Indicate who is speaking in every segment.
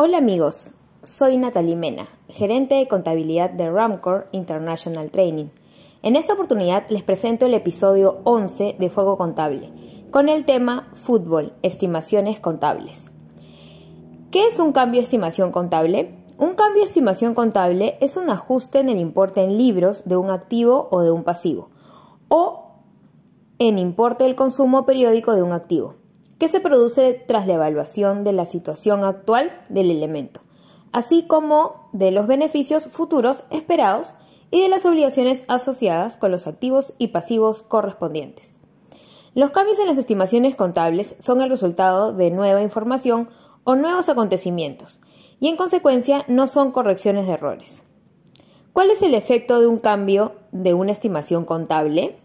Speaker 1: Hola amigos, soy Natalie Mena, gerente de contabilidad de Ramcore International Training. En esta oportunidad les presento el episodio 11 de Fuego Contable, con el tema Fútbol, estimaciones contables. ¿Qué es un cambio de estimación contable? Un cambio de estimación contable es un ajuste en el importe en libros de un activo o de un pasivo, o en importe del consumo periódico de un activo que se produce tras la evaluación de la situación actual del elemento, así como de los beneficios futuros esperados y de las obligaciones asociadas con los activos y pasivos correspondientes. Los cambios en las estimaciones contables son el resultado de nueva información o nuevos acontecimientos, y en consecuencia no son correcciones de errores. ¿Cuál es el efecto de un cambio de una estimación contable?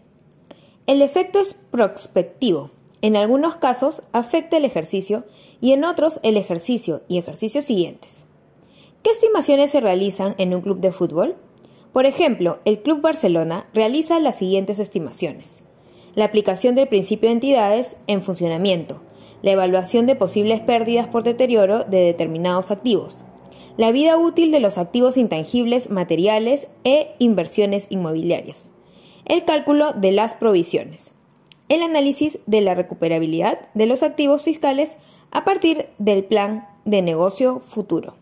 Speaker 1: El efecto es prospectivo, en algunos casos afecta el ejercicio y en otros el ejercicio y ejercicios siguientes. ¿Qué estimaciones se realizan en un club de fútbol? Por ejemplo, el Club Barcelona realiza las siguientes estimaciones. La aplicación del principio de entidades en funcionamiento, la evaluación de posibles pérdidas por deterioro de determinados activos, la vida útil de los activos intangibles materiales e inversiones inmobiliarias, el cálculo de las provisiones el análisis de la recuperabilidad de los activos fiscales a partir del plan de negocio futuro.